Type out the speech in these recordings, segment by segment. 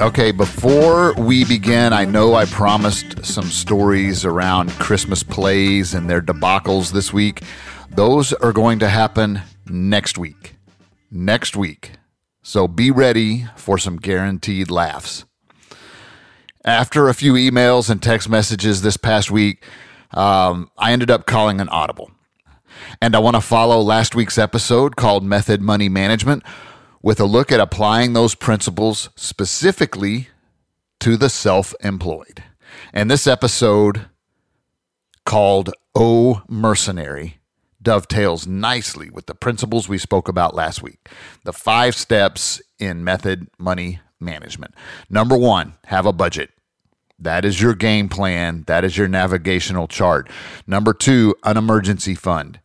Okay, before we begin, I know I promised some stories around Christmas plays and their debacles this week. Those are going to happen next week. Next week. So be ready for some guaranteed laughs. After a few emails and text messages this past week, um, I ended up calling an audible. And I want to follow last week's episode called Method Money Management with a look at applying those principles specifically to the self employed. And this episode, called Oh Mercenary, dovetails nicely with the principles we spoke about last week. The five steps in method money management. Number one, have a budget. That is your game plan. That is your navigational chart. Number two, an emergency fund.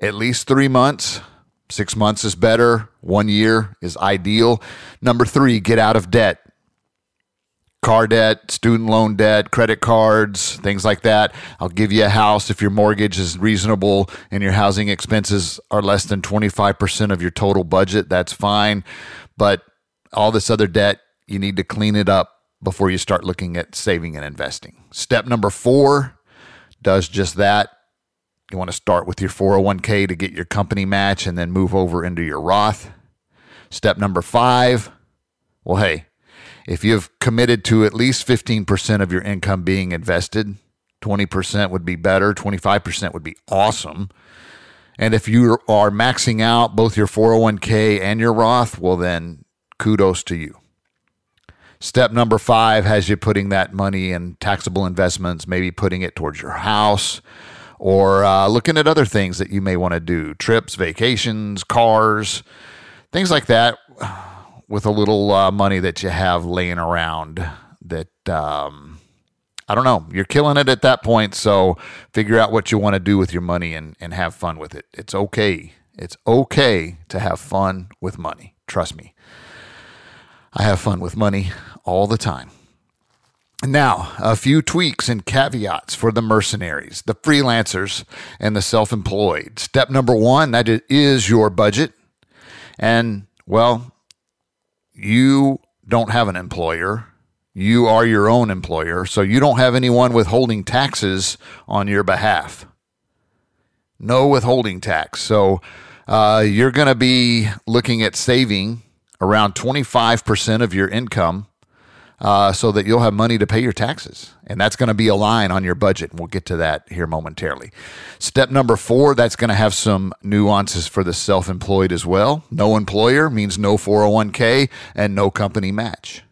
At least three months Six months is better. One year is ideal. Number three, get out of debt. Car debt, student loan debt, credit cards, things like that. I'll give you a house if your mortgage is reasonable and your housing expenses are less than 25% of your total budget. That's fine. But all this other debt, you need to clean it up before you start looking at saving and investing. Step number four does just that you want to start with your 401k to get your company match and then move over into your Roth. Step number five well, hey, if you've committed to at least 15% of your income being invested, 20% would be better, 25% would be awesome. And if you are maxing out both your 401k and your Roth, well, then kudos to you. Step number five has you putting that money in taxable investments, maybe putting it towards your house, or uh, looking at other things that you may want to do trips, vacations, cars, things like that with a little uh, money that you have laying around that. Um, I don't know. You're killing it at that point. So figure out what you want to do with your money and, and have fun with it. It's okay. It's okay to have fun with money. Trust me. I have fun with money all the time. Now, a few tweaks and caveats for the mercenaries, the freelancers, and the self employed. Step number one that is your budget. And, well, you don't have an employer. You are your own employer. So you don't have anyone withholding taxes on your behalf. No withholding tax. So uh, you're going to be looking at saving around 25% of your income uh, so that you'll have money to pay your taxes. And that's going to be a line on your budget. And we'll get to that here momentarily. Step number four, that's going to have some nuances for the self employed as well. No employer means no 401k and no company match.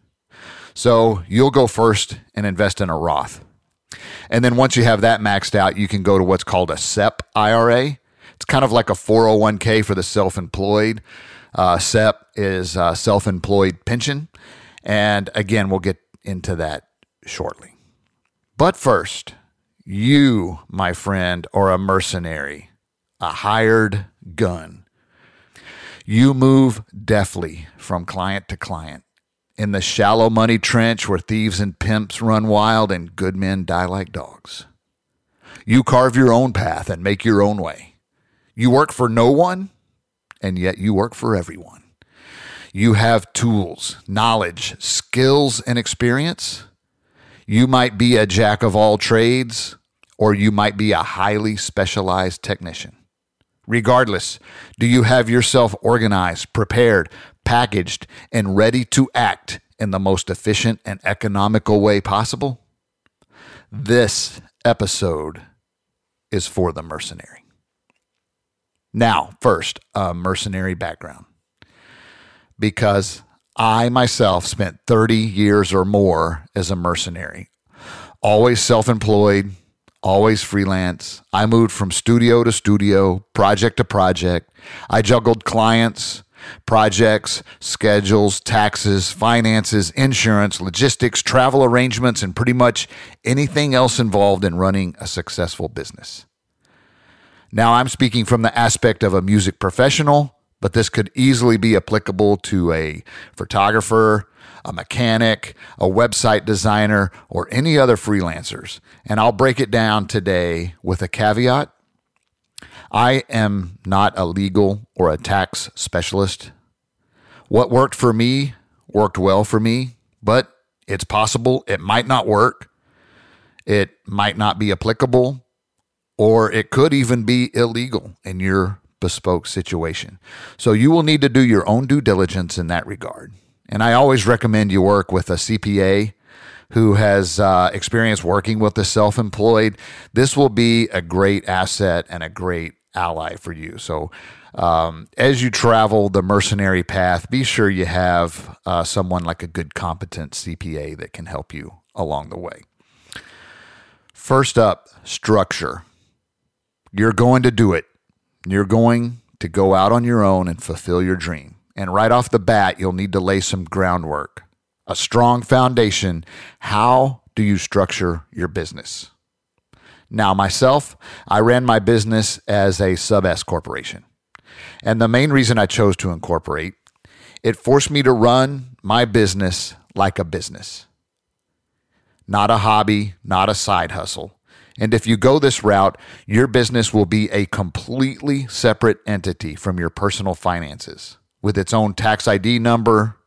So you'll go first and invest in a Roth. And then once you have that maxed out, you can go to what's called a SEP IRA. It's kind of like a 401k for the self employed. Uh, SEP is uh, self employed pension. And again, we'll get into that shortly. But first, you, my friend, are a mercenary, a hired gun. You move deftly from client to client in the shallow money trench where thieves and pimps run wild and good men die like dogs. You carve your own path and make your own way. You work for no one, and yet you work for everyone. You have tools, knowledge, skills, and experience. You might be a jack of all trades, or you might be a highly specialized technician. Regardless, do you have yourself organized, prepared, packaged, and ready to act in the most efficient and economical way possible? This episode is for the mercenary. Now, first, a mercenary background because I myself spent 30 years or more as a mercenary, always self employed, always freelance. I moved from studio to studio, project to project. I juggled clients, projects, schedules, taxes, finances, insurance, logistics, travel arrangements, and pretty much anything else involved in running a successful business. Now I'm speaking from the aspect of a music professional but this could easily be applicable to a photographer, a mechanic, a website designer, or any other freelancers. And I'll break it down today with a caveat. I am not a legal or a tax specialist. What worked for me worked well for me, but it's possible it might not work. It might not be applicable, or it could even be illegal in your bespoke situation. So you will need to do your own due diligence in that regard. And I always recommend you work with a CPA who has uh, experience working with the self employed. This will be a great asset and a great ally for you. So, um, as you travel the mercenary path, be sure you have uh, someone like a good, competent CPA that can help you along the way. First up, structure. You're going to do it. You're going to go out on your own and fulfill your dream. And right off the bat, you'll need to lay some groundwork, a strong foundation. How do you structure your business? Now, myself, I ran my business as a sub S corporation. And the main reason I chose to incorporate, it forced me to run my business like a business, not a hobby, not a side hustle. And if you go this route, your business will be a completely separate entity from your personal finances with its own tax ID number,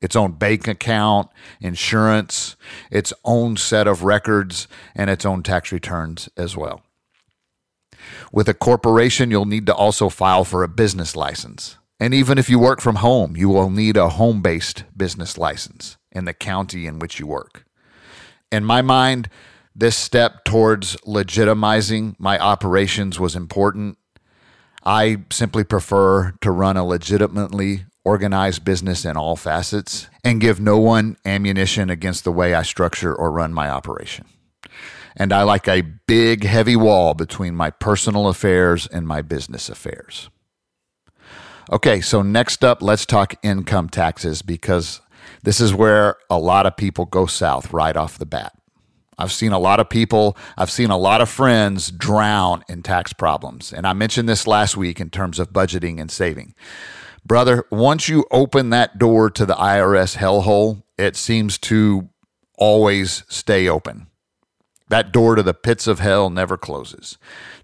its own bank account, insurance, its own set of records, and its own tax returns as well. With a corporation, you'll need to also file for a business license. And even if you work from home, you will need a home based business license in the county in which you work. In my mind, this step towards legitimizing my operations was important I simply prefer to run a legitimately organized business in all facets and give no one ammunition against the way I structure or run my operation. And I like a big, heavy wall between my personal affairs and my business affairs. Okay, so next up, let's talk income taxes because this is where a lot of people go south right off the bat. I've seen a lot of people, I've seen a lot of friends drown in tax problems. And I mentioned this last week in terms of budgeting and saving. Brother, once you open that door to the IRS hellhole, it seems to always stay open. That door to the pits of hell never closes.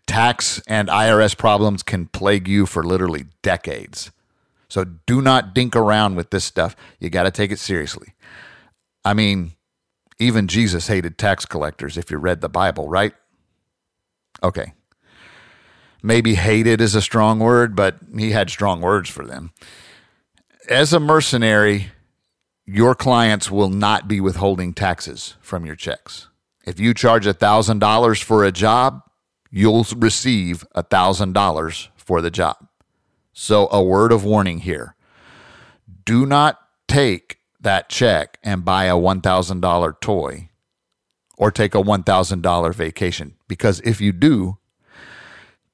Tax and IRS problems can plague you for literally decades. So do not dink around with this stuff. You got to take it seriously. I mean, even Jesus hated tax collectors if you read the Bible, right? Okay. Maybe hated is a strong word, but he had strong words for them. As a mercenary, your clients will not be withholding taxes from your checks. If you charge $1,000 for a job, you'll receive $1,000 for the job. So, a word of warning here do not take that check and buy a $1,000 toy or take a $1,000 vacation. Because if you do,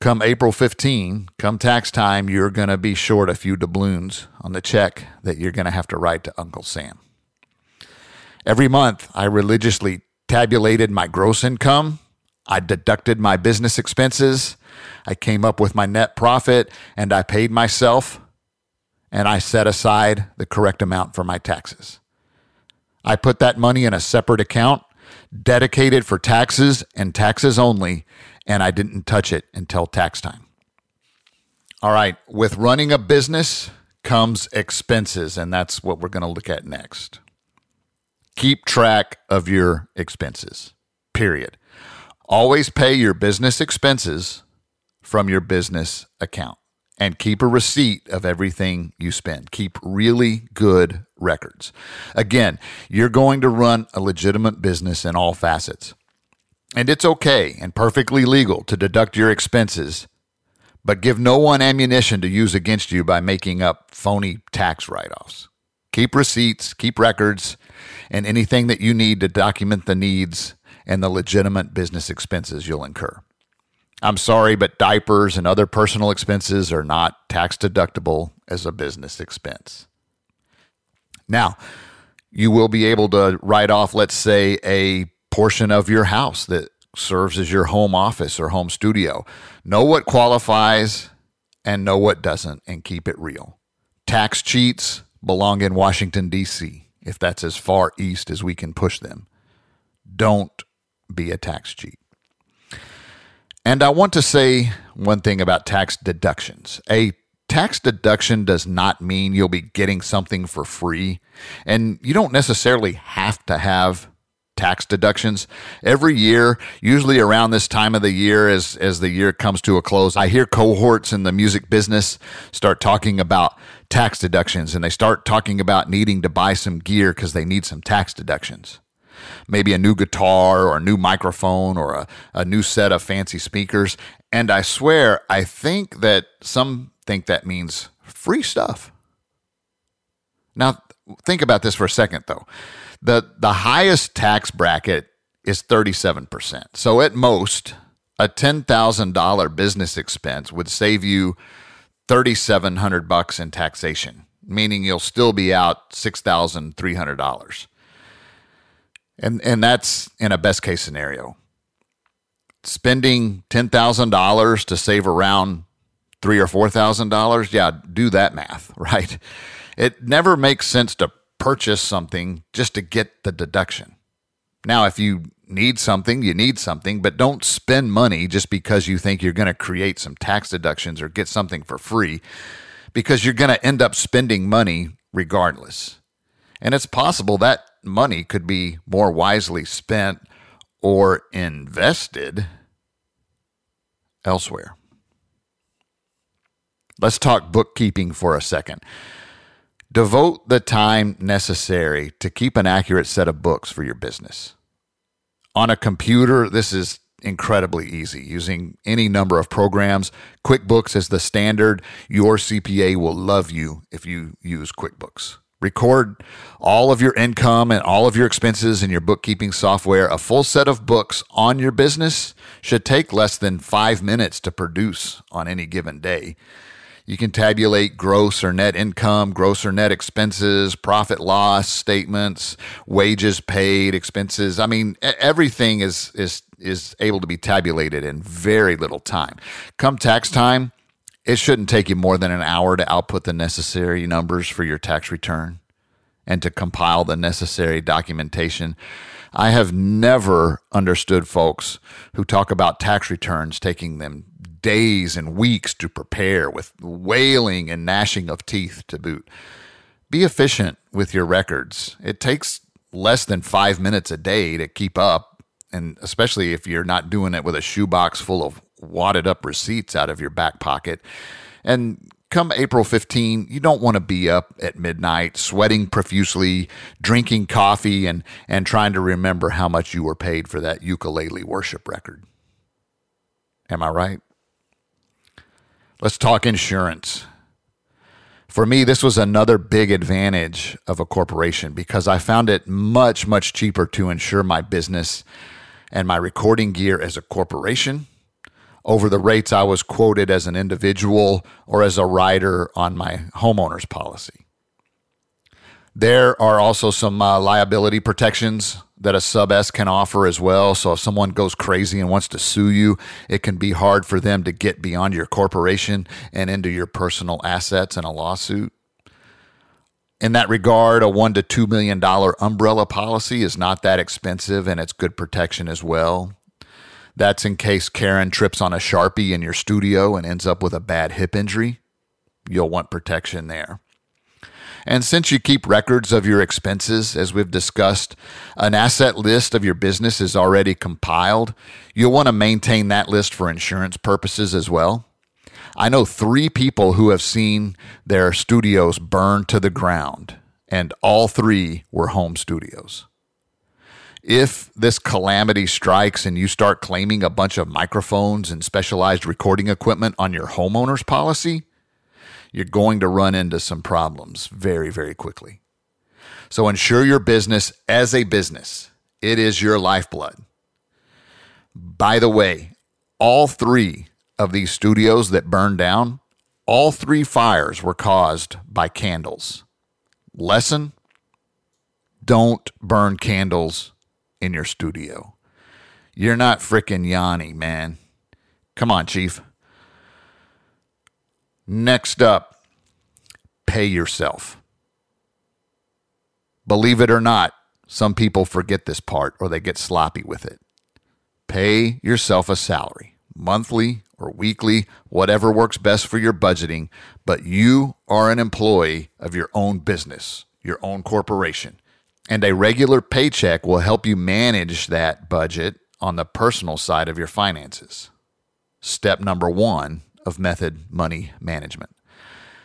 come April 15, come tax time, you're going to be short a few doubloons on the check that you're going to have to write to Uncle Sam. Every month, I religiously tabulated my gross income. I deducted my business expenses. I came up with my net profit and I paid myself and I set aside the correct amount for my taxes. I put that money in a separate account dedicated for taxes and taxes only, and I didn't touch it until tax time. All right, with running a business comes expenses, and that's what we're going to look at next. Keep track of your expenses, period. Always pay your business expenses from your business account and keep a receipt of everything you spend. Keep really good records. Again, you're going to run a legitimate business in all facets. And it's okay and perfectly legal to deduct your expenses, but give no one ammunition to use against you by making up phony tax write offs. Keep receipts, keep records, and anything that you need to document the needs and the legitimate business expenses you'll incur. I'm sorry, but diapers and other personal expenses are not tax deductible as a business expense. Now, you will be able to write off, let's say, a portion of your house that serves as your home office or home studio. Know what qualifies and know what doesn't and keep it real. Tax cheats belong in Washington, D.C., if that's as far east as we can push them. Don't be a tax cheat. And I want to say one thing about tax deductions. A tax deduction does not mean you'll be getting something for free, and you don't necessarily have to have tax deductions. Every year usually around this time of the year as as the year comes to a close i hear cohorts in the music business start talking about tax deductions. And they start talking about needing to buy some gear because they need some tax deductions maybe a new guitar or a new microphone or a, a new set of fancy speakers and i swear i think that some think that means free stuff now think about this for a second though the the highest tax bracket is 37%. So at most, a $10,000 business expense would save you 3700 bucks in taxation, meaning you'll still be out $6,300. And and that's in a best case scenario. Spending $10,000 to save around 3 or $4,000, yeah, do that math, right? It never makes sense to purchase something just to get the deduction. Now, if you need something, you need something, but don't spend money just because you think you're going to create some tax deductions or get something for free because you're going to end up spending money regardless. And it's possible that money could be more wisely spent or invested elsewhere. Let's talk bookkeeping for a second. Devote the time necessary to keep an accurate set of books for your business. On a computer, this is incredibly easy using any number of programs. QuickBooks is the standard. Your CPA will love you if you use QuickBooks. Record all of your income and all of your expenses in your bookkeeping software. A full set of books on your business should take less than five minutes to produce on any given day. You can tabulate gross or net income, gross or net expenses, profit loss statements, wages paid, expenses. I mean, everything is is is able to be tabulated in very little time. Come tax time, it shouldn't take you more than an hour to output the necessary numbers for your tax return and to compile the necessary documentation. I have never understood folks who talk about tax returns taking them days and weeks to prepare with wailing and gnashing of teeth to boot. Be efficient with your records. It takes less than five minutes a day to keep up, and especially if you're not doing it with a shoebox full of wadded up receipts out of your back pocket. And come April 15, you don't want to be up at midnight, sweating profusely, drinking coffee, and, and trying to remember how much you were paid for that ukulele worship record. Am I right? Let's talk insurance. For me, this was another big advantage of a corporation because I found it much, much cheaper to insure my business and my recording gear as a corporation over the rates I was quoted as an individual or as a rider on my homeowner's policy. There are also some uh, liability protections that a sub S can offer as well. So if someone goes crazy and wants to sue you, it can be hard for them to get beyond your corporation and into your personal assets in a lawsuit. In that regard, a one to two million dollar umbrella policy is not that expensive and it's good protection as well. That's in case Karen trips on a Sharpie in your studio and ends up with a bad hip injury. You'll want protection there. And since you keep records of your expenses, as we've discussed, an asset list of your business is already compiled. You'll want to maintain that list for insurance purposes as well. I know three people who have seen their studios burned to the ground, and all three were home studios. If this calamity strikes and you start claiming a bunch of microphones and specialized recording equipment on your homeowner's policy, you're going to run into some problems very, very quickly. So insure your business as a business. It is your lifeblood. By the way, all three of these studios that burned down, all three fires were caused by candles. Lesson don't burn candles in your studio. You're not fricking Yanni, man. Come on, Chief. Next up, pay yourself. Believe it or not, some people forget this part or they get sloppy with it. Pay yourself a salary, monthly or weekly, whatever works best for your budgeting, but you are an employee of your own business, your own corporation. And a regular paycheck will help you manage that budget on the personal side of your finances. Step number one of method money management.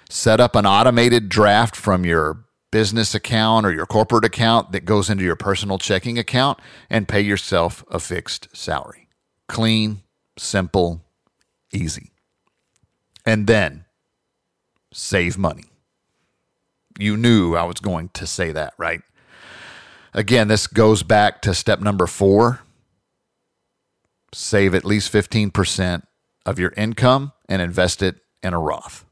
Set up an automated draft from your business account or your corporate account that goes into your personal checking account and pay yourself a fixed salary. Clean, simple, easy. And then save money. You knew I was going to say that, right? Again, this goes back to step number four save at least 15% of your income and invest it in a Roth.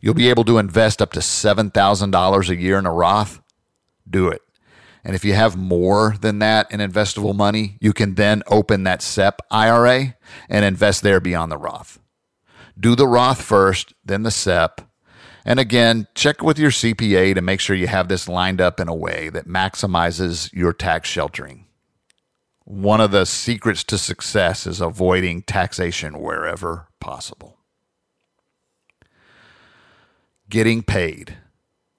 You'll be able to invest up to $7,000 a year in a Roth. Do it. And if you have more than that in investable money, you can then open that SEP IRA and invest there beyond the Roth. Do the Roth first, then the SEP. And again, check with your CPA to make sure you have this lined up in a way that maximizes your tax sheltering. One of the secrets to success is avoiding taxation wherever possible getting paid,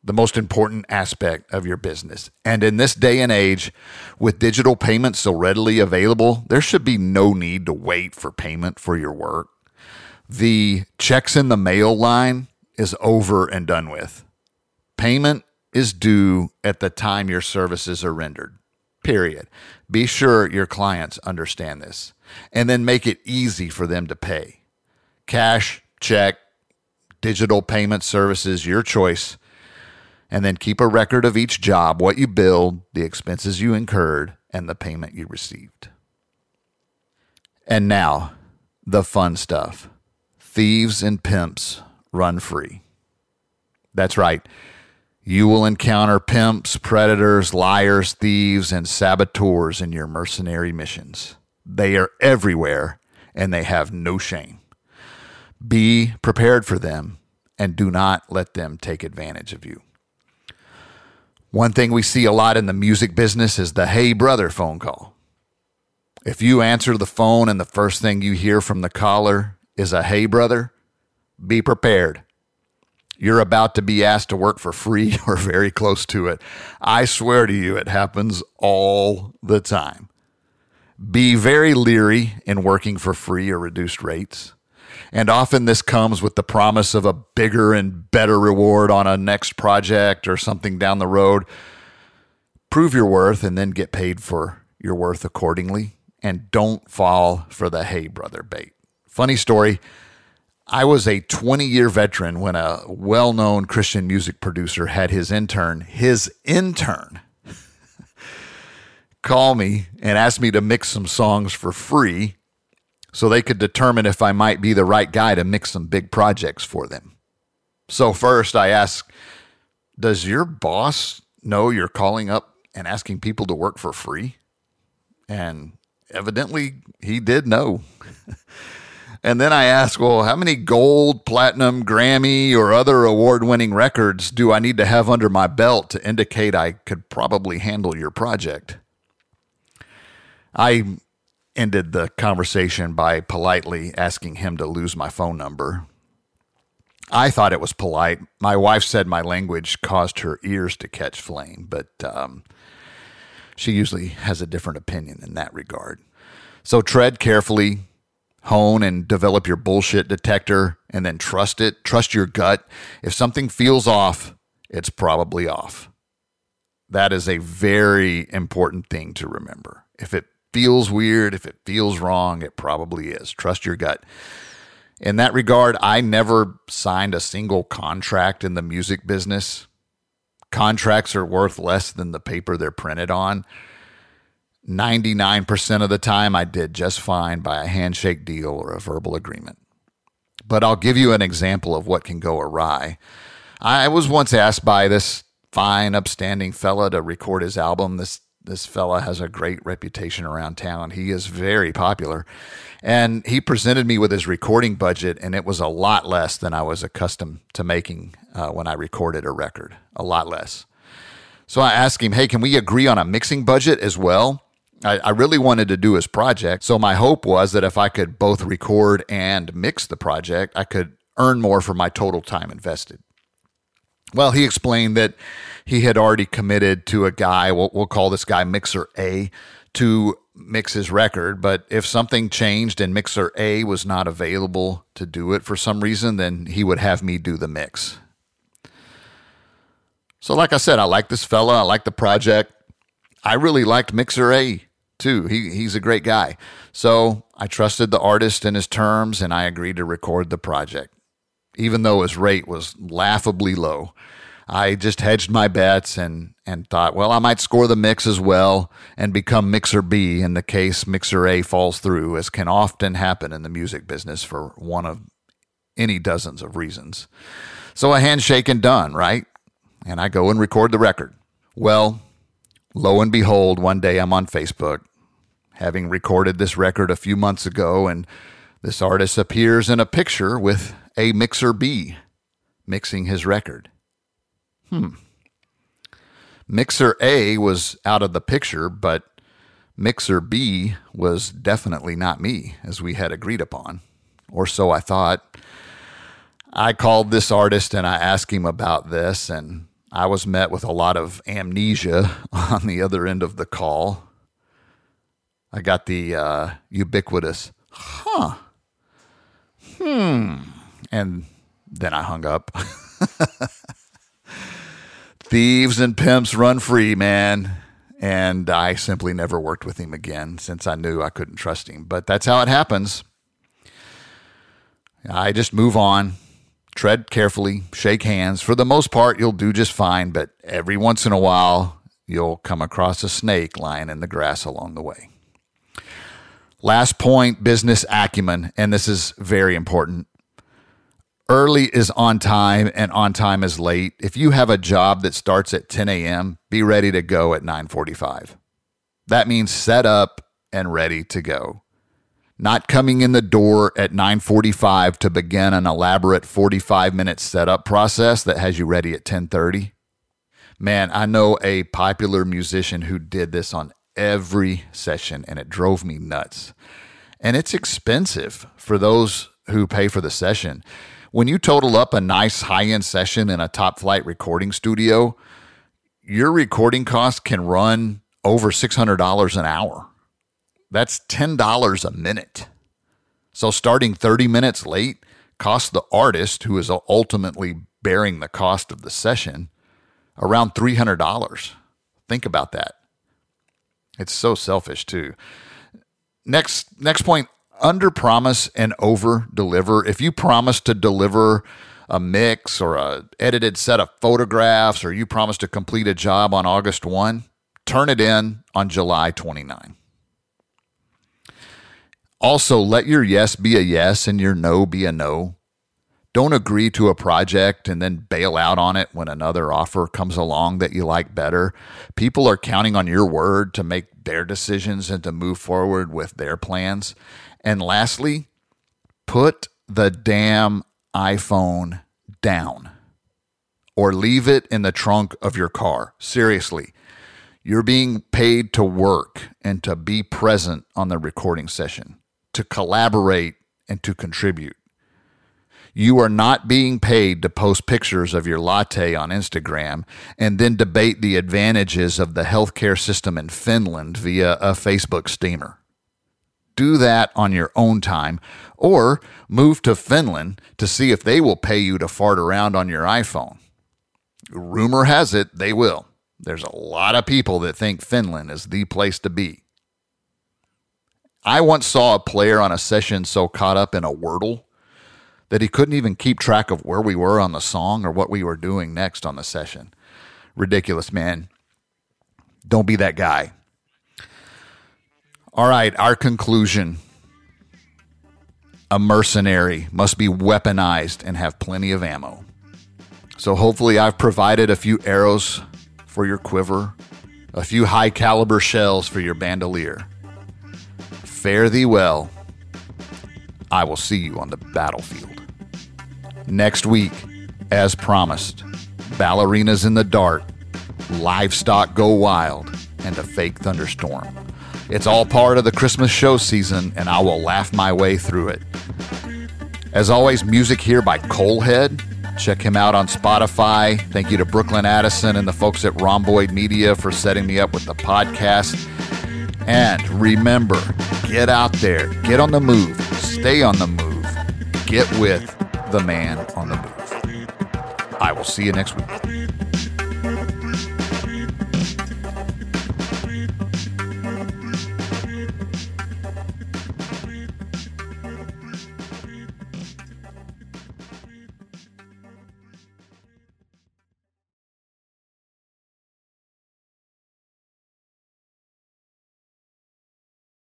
the most important aspect of your business. And in this day and age, with digital payments so readily available, there should be no need to wait for payment for your work. The checks in the mail line is over and done with. Payment is due at the time your services are rendered. Period. Be sure your clients understand this and then make it easy for them to pay. Cash, check, digital payment services, your choice. And then keep a record of each job, what you billed, the expenses you incurred, and the payment you received. And now, the fun stuff thieves and pimps run free. That's right. You will encounter pimps, predators, liars, thieves, and saboteurs in your mercenary missions. They are everywhere and they have no shame. Be prepared for them and do not let them take advantage of you. One thing we see a lot in the music business is the hey brother phone call. If you answer the phone and the first thing you hear from the caller is a hey brother, be prepared. You're about to be asked to work for free or very close to it. I swear to you, it happens all the time. Be very leery in working for free or reduced rates. And often this comes with the promise of a bigger and better reward on a next project or something down the road. Prove your worth and then get paid for your worth accordingly. And don't fall for the hey brother bait. Funny story. I was a 20 year veteran when a well known Christian music producer had his intern, his intern, call me and ask me to mix some songs for free so they could determine if I might be the right guy to mix some big projects for them. So, first, I ask Does your boss know you're calling up and asking people to work for free? And evidently, he did know. and then I ask, Well, how many gold, platinum, Grammy, or other award winning records do I need to have under my belt to indicate I could probably handle your project? I ended the conversation by politely asking him to lose my phone number. I thought it was polite. My wife said my language caused her ears to catch flame, but um, she usually has a different opinion in that regard. So tread carefully, hone and develop your bullshit detector, and then trust it. Trust your gut. If something feels off, it's probably off. That is a very important thing to remember. If it feels weird, if it feels wrong, it probably is. Trust your gut. In that regard, I never signed a single contract in the music business. Contracts are worth less than the paper they're printed on. 99% of the time, I did just fine by a handshake deal or a verbal agreement. But I'll give you an example of what can go awry. I was once asked by this fine, upstanding fella to record his album. This this fella has a great reputation around town. He is very popular. And he presented me with his recording budget, and it was a lot less than I was accustomed to making uh, when I recorded a record. A lot less. So I asked him, hey, can we agree on a mixing budget as well? I, I really wanted to do his project. So my hope was that if I could both record and mix the project, I could earn more for my total time invested. Well, he explained that he had already committed to a guy, we'll, we'll call this guy Mixer A, to mix his record. But if something changed and Mixer A was not available to do it for some reason, then he would have me do the mix. So, like I said, I like this fella. I like the project. I really liked Mixer A too. He, he's a great guy. So I trusted the artist and his terms, and I agreed to record the project, even though his rate was laughably low. I just hedged my bets and and thought, well, I might score the mix as well and become mixer B in the case mixer A falls through, as can often happen in the music business for one of any dozens of reasons. So a handshake and done, right? And I go and record the record. Well, lo and behold, one day I'm on Facebook, having recorded this record a few months ago, and this artist appears in a picture with a mixer B mixing his record. Hmm. Mixer A was out of the picture, but Mixer B was definitely not me, as we had agreed upon, or so I thought. I called this artist and I asked him about this, and I was met with a lot of amnesia on the other end of the call. I got the uh, ubiquitous, huh, hmm, and then I hung up. thieves and pimps run free, man. And I simply never worked with him again since I knew I couldn't trust him. But that's how it happens. I just move on, tread carefully, shake hands. For the most part, you'll do just fine, but every once in a while, you'll come across a snake lying in the grass along the way. Last point business acumen, and this is very important early is on time and on time is late. If you have a job that starts at 10 a.m., be ready to go at 9:45. That means set up and ready to go. Not coming in the door at 9:45 to begin an elaborate 45-minute setup process that has you ready at 10:30. Man, I know a popular musician who did this on every session and it drove me nuts. And it's expensive for those who pay for the session when you total up a nice high end session in a top flight recording studio, your recording cost can run over $600 an hour. That's $10 a minute. So starting 30 minutes late costs the artist, who is ultimately bearing the cost of the session, around $300. Think about that. It's so selfish, too. Next, next point under promise and over deliver. If you promise to deliver a mix or a edited set of photographs or you promise to complete a job on August 1, turn it in on July 29. Also, let your yes be a yes and your no be a no. Don't agree to a project and then bail out on it when another offer comes along that you like better. People are counting on your word to make their decisions and to move forward with their plans. And lastly, put the damn iPhone down or leave it in the trunk of your car. Seriously, you're being paid to work and to be present on the recording session, to collaborate and to contribute. You are not being paid to post pictures of your latte on Instagram and then debate the advantages of the healthcare system in Finland via a Facebook steamer do that on your own time or move to Finland to see if they will pay you to fart around on your iPhone. Rumor has it they will. There's a lot of people that think Finland is the place to be. I once saw a player on a session so caught up in a wordle that he couldn't even keep track of where we were on the song or what we were doing next on the session. Ridiculous, man. Don't be that guy. All right, our conclusion. A mercenary must be weaponized and have plenty of ammo. So hopefully I've provided a few arrows for your quiver a few high caliber shells for your bandolier. Fare thee well. I will see you on the battlefield. Next week, as promised, ballerinas in the dark, livestock go wild, and a fake thunderstorm. It's all part of the Christmas show season, and I will laugh my way through it. As always, music here by Coalhead. Check him out on Spotify. Thank you to Brooklyn Addison and the folks at Rhomboid Media for setting me up with the podcast. And remember, get out there, get on the move, stay on the move, get with the man on the move. I will see you next week.